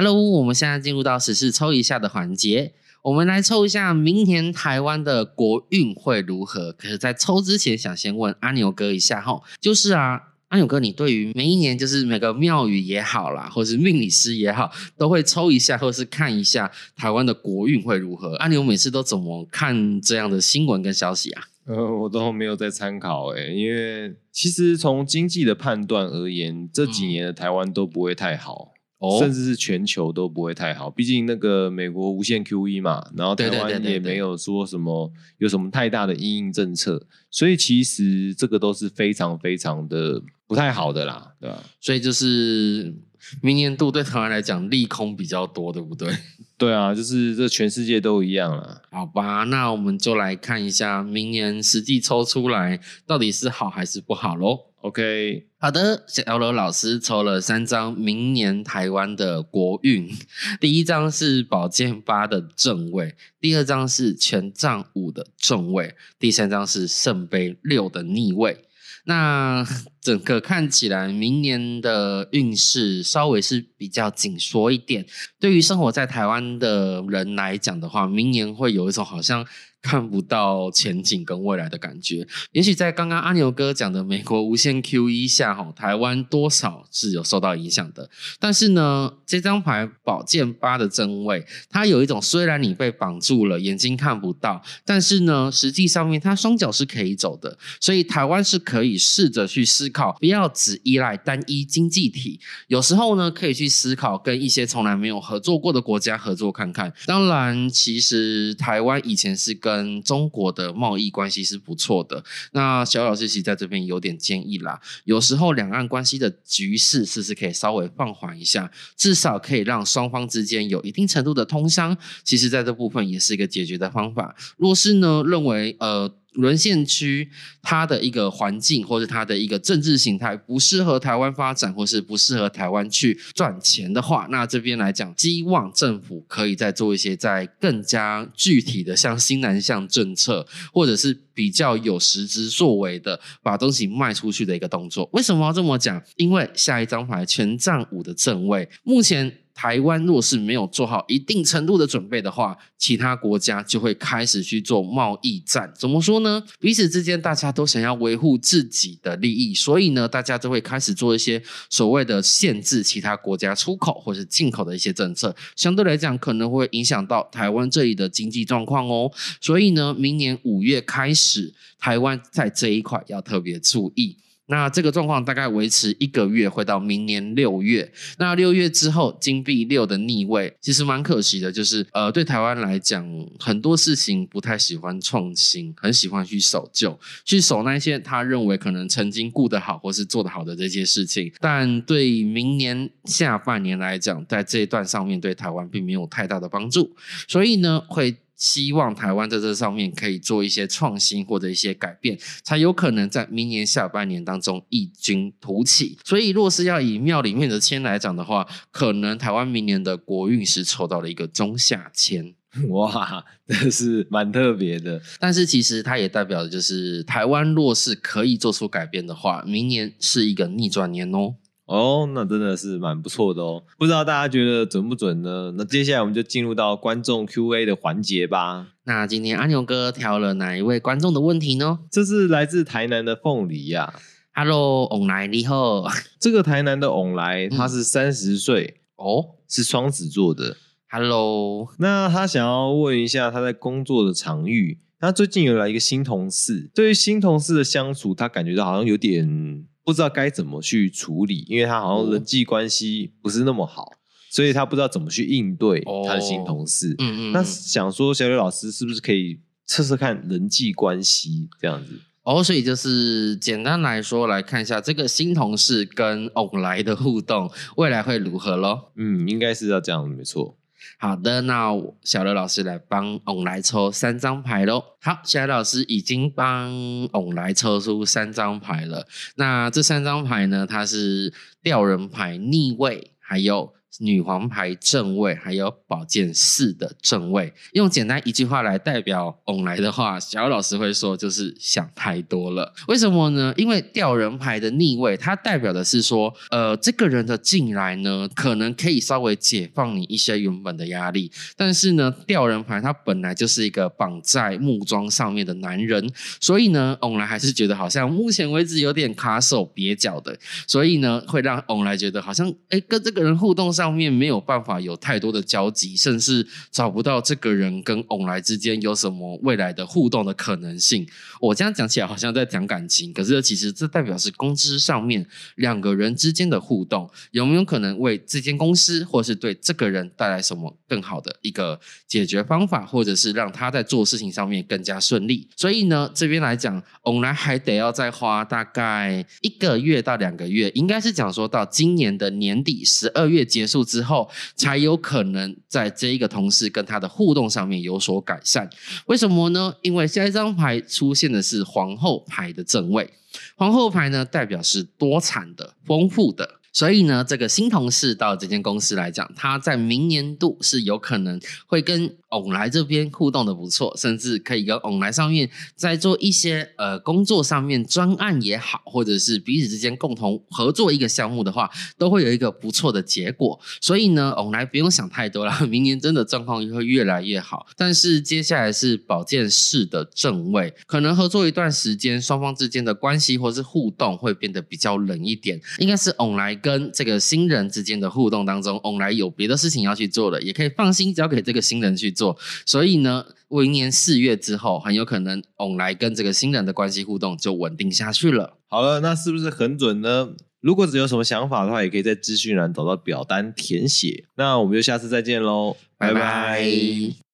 Hello，我们现在进入到时事抽一下的环节，我们来抽一下明年台湾的国运会如何。可是，在抽之前，想先问阿牛哥一下哈，就是啊，阿牛哥，你对于每一年就是每个庙宇也好啦，或是命理师也好，都会抽一下，或是看一下台湾的国运会如何？阿牛每次都怎么看这样的新闻跟消息啊？呃，我都没有在参考诶，因为其实从经济的判断而言，这几年的台湾都不会太好。甚至是全球都不会太好，毕竟那个美国无限 QE 嘛，然后台湾也没有说什么有什么太大的阴应政策，所以其实这个都是非常非常的不太好的啦，对吧？所以就是明年度对台湾来讲利空比较多，对不对？对啊，就是这全世界都一样了。好吧，那我们就来看一下明年实际抽出来到底是好还是不好喽。OK，好的，小罗老师抽了三张明年台湾的国运，第一张是宝剑八的正位，第二张是权杖五的正位，第三张是圣杯六的逆位。那 整个看起来，明年的运势稍微是比较紧缩一点。对于生活在台湾的人来讲的话，明年会有一种好像。看不到前景跟未来的感觉，也许在刚刚阿牛哥讲的美国无限 QE 下，哈，台湾多少是有受到影响的。但是呢，这张牌宝剑八的正位，它有一种虽然你被绑住了，眼睛看不到，但是呢，实际上面它双脚是可以走的。所以台湾是可以试着去思考，不要只依赖单一经济体，有时候呢，可以去思考跟一些从来没有合作过的国家合作看看。当然，其实台湾以前是跟跟中国的贸易关系是不错的。那小老师其实在这边有点建议啦，有时候两岸关系的局势是不是可以稍微放缓一下，至少可以让双方之间有一定程度的通商。其实，在这部分也是一个解决的方法。若是呢，认为呃。沦陷区，它的一个环境或者它的一个政治形态不适合台湾发展，或是不适合台湾去赚钱的话，那这边来讲，希望政府可以再做一些在更加具体的，像新南向政策，或者是比较有实质作为的，把东西卖出去的一个动作。为什么要这么讲？因为下一张牌权杖五的正位，目前。台湾若是没有做好一定程度的准备的话，其他国家就会开始去做贸易战。怎么说呢？彼此之间大家都想要维护自己的利益，所以呢，大家就会开始做一些所谓的限制其他国家出口或是进口的一些政策。相对来讲，可能会影响到台湾这里的经济状况哦。所以呢，明年五月开始，台湾在这一块要特别注意。那这个状况大概维持一个月，会到明年六月。那六月之后，金币六的逆位，其实蛮可惜的。就是呃，对台湾来讲，很多事情不太喜欢创新，很喜欢去守旧，去守那些他认为可能曾经顾得好或是做得好的这些事情。但对明年下半年来讲，在这一段上面对台湾并没有太大的帮助，所以呢，会。希望台湾在这上面可以做一些创新或者一些改变，才有可能在明年下半年当中异军突起。所以，若是要以庙里面的签来讲的话，可能台湾明年的国运是抽到了一个中下签。哇，这是蛮特别的。但是其实它也代表的就是台湾若是可以做出改变的话，明年是一个逆转年哦。哦，那真的是蛮不错的哦。不知道大家觉得准不准呢？那接下来我们就进入到观众 Q&A 的环节吧。那今天阿牛哥挑了哪一位观众的问题呢？这是来自台南的凤梨呀。Hello，翁来你好。这个台南的翁来，他是三十岁哦，是双子座的。Hello，那他想要问一下他在工作的场域，他最近有来一个新同事，对于新同事的相处，他感觉到好像有点。不知道该怎么去处理，因为他好像人际关系不是那么好，所以他不知道怎么去应对他的新同事。嗯嗯，那想说小刘老师是不是可以测测看人际关系这样子？哦，所以就是简单来说，来看一下这个新同事跟偶来的互动，未来会如何咯？嗯，应该是要这样，没错。好的，那小刘老师来帮我们来抽三张牌喽。好，小刘老师已经帮我们来抽出三张牌了。那这三张牌呢，它是吊人牌逆位，还有女皇牌正位，还有宝剑四的正位。用简单一句话来代表翁来的话，小老师会说就是想太多了。为什么呢？因为吊人牌的逆位，它代表的是说，呃，这个人的进来呢，可能可以稍微解放你一些原本的压力。但是呢，吊人牌它本来就是一个绑在木桩上面的男人，所以呢，翁来还是觉得好像目前为止有点卡手蹩脚的，所以呢，会让翁来觉得好像，哎，跟这个人互动上面没有办法有太多的交集，甚至找不到这个人跟翁来之间有什么未来的互动的可能性。我这样讲起来好像在讲感情，可是其实这代表是工资上面两个人之间的互动，有没有可能为这间公司或是对这个人带来什么更好的一个解决方法，或者是让他在做事情上面更加顺利？所以呢，这边来讲，翁来还得要再花大概一个月到两个月，应该是讲说到今年的年底十二月结束之后，才有可能在这一个同事跟他的互动上面有所改善。为什么呢？因为下一张牌出现的是皇后牌的正位，皇后牌呢代表是多产的、丰富的。所以呢，这个新同事到这间公司来讲，他在明年度是有可能会跟翁来这边互动的不错，甚至可以跟翁来上面在做一些呃工作上面专案也好，或者是彼此之间共同合作一个项目的话，都会有一个不错的结果。所以呢，翁来不用想太多了，明年真的状况会越来越好。但是接下来是保健室的正位，可能合作一段时间，双方之间的关系或是互动会变得比较冷一点，应该是翁来跟。跟这个新人之间的互动当中，翁来有别的事情要去做了，也可以放心交给这个新人去做。所以呢，明年四月之后，很有可能翁来跟这个新人的关系互动就稳定下去了。好了，那是不是很准呢？如果只有什么想法的话，也可以在资讯栏找到表单填写。那我们就下次再见喽，拜拜。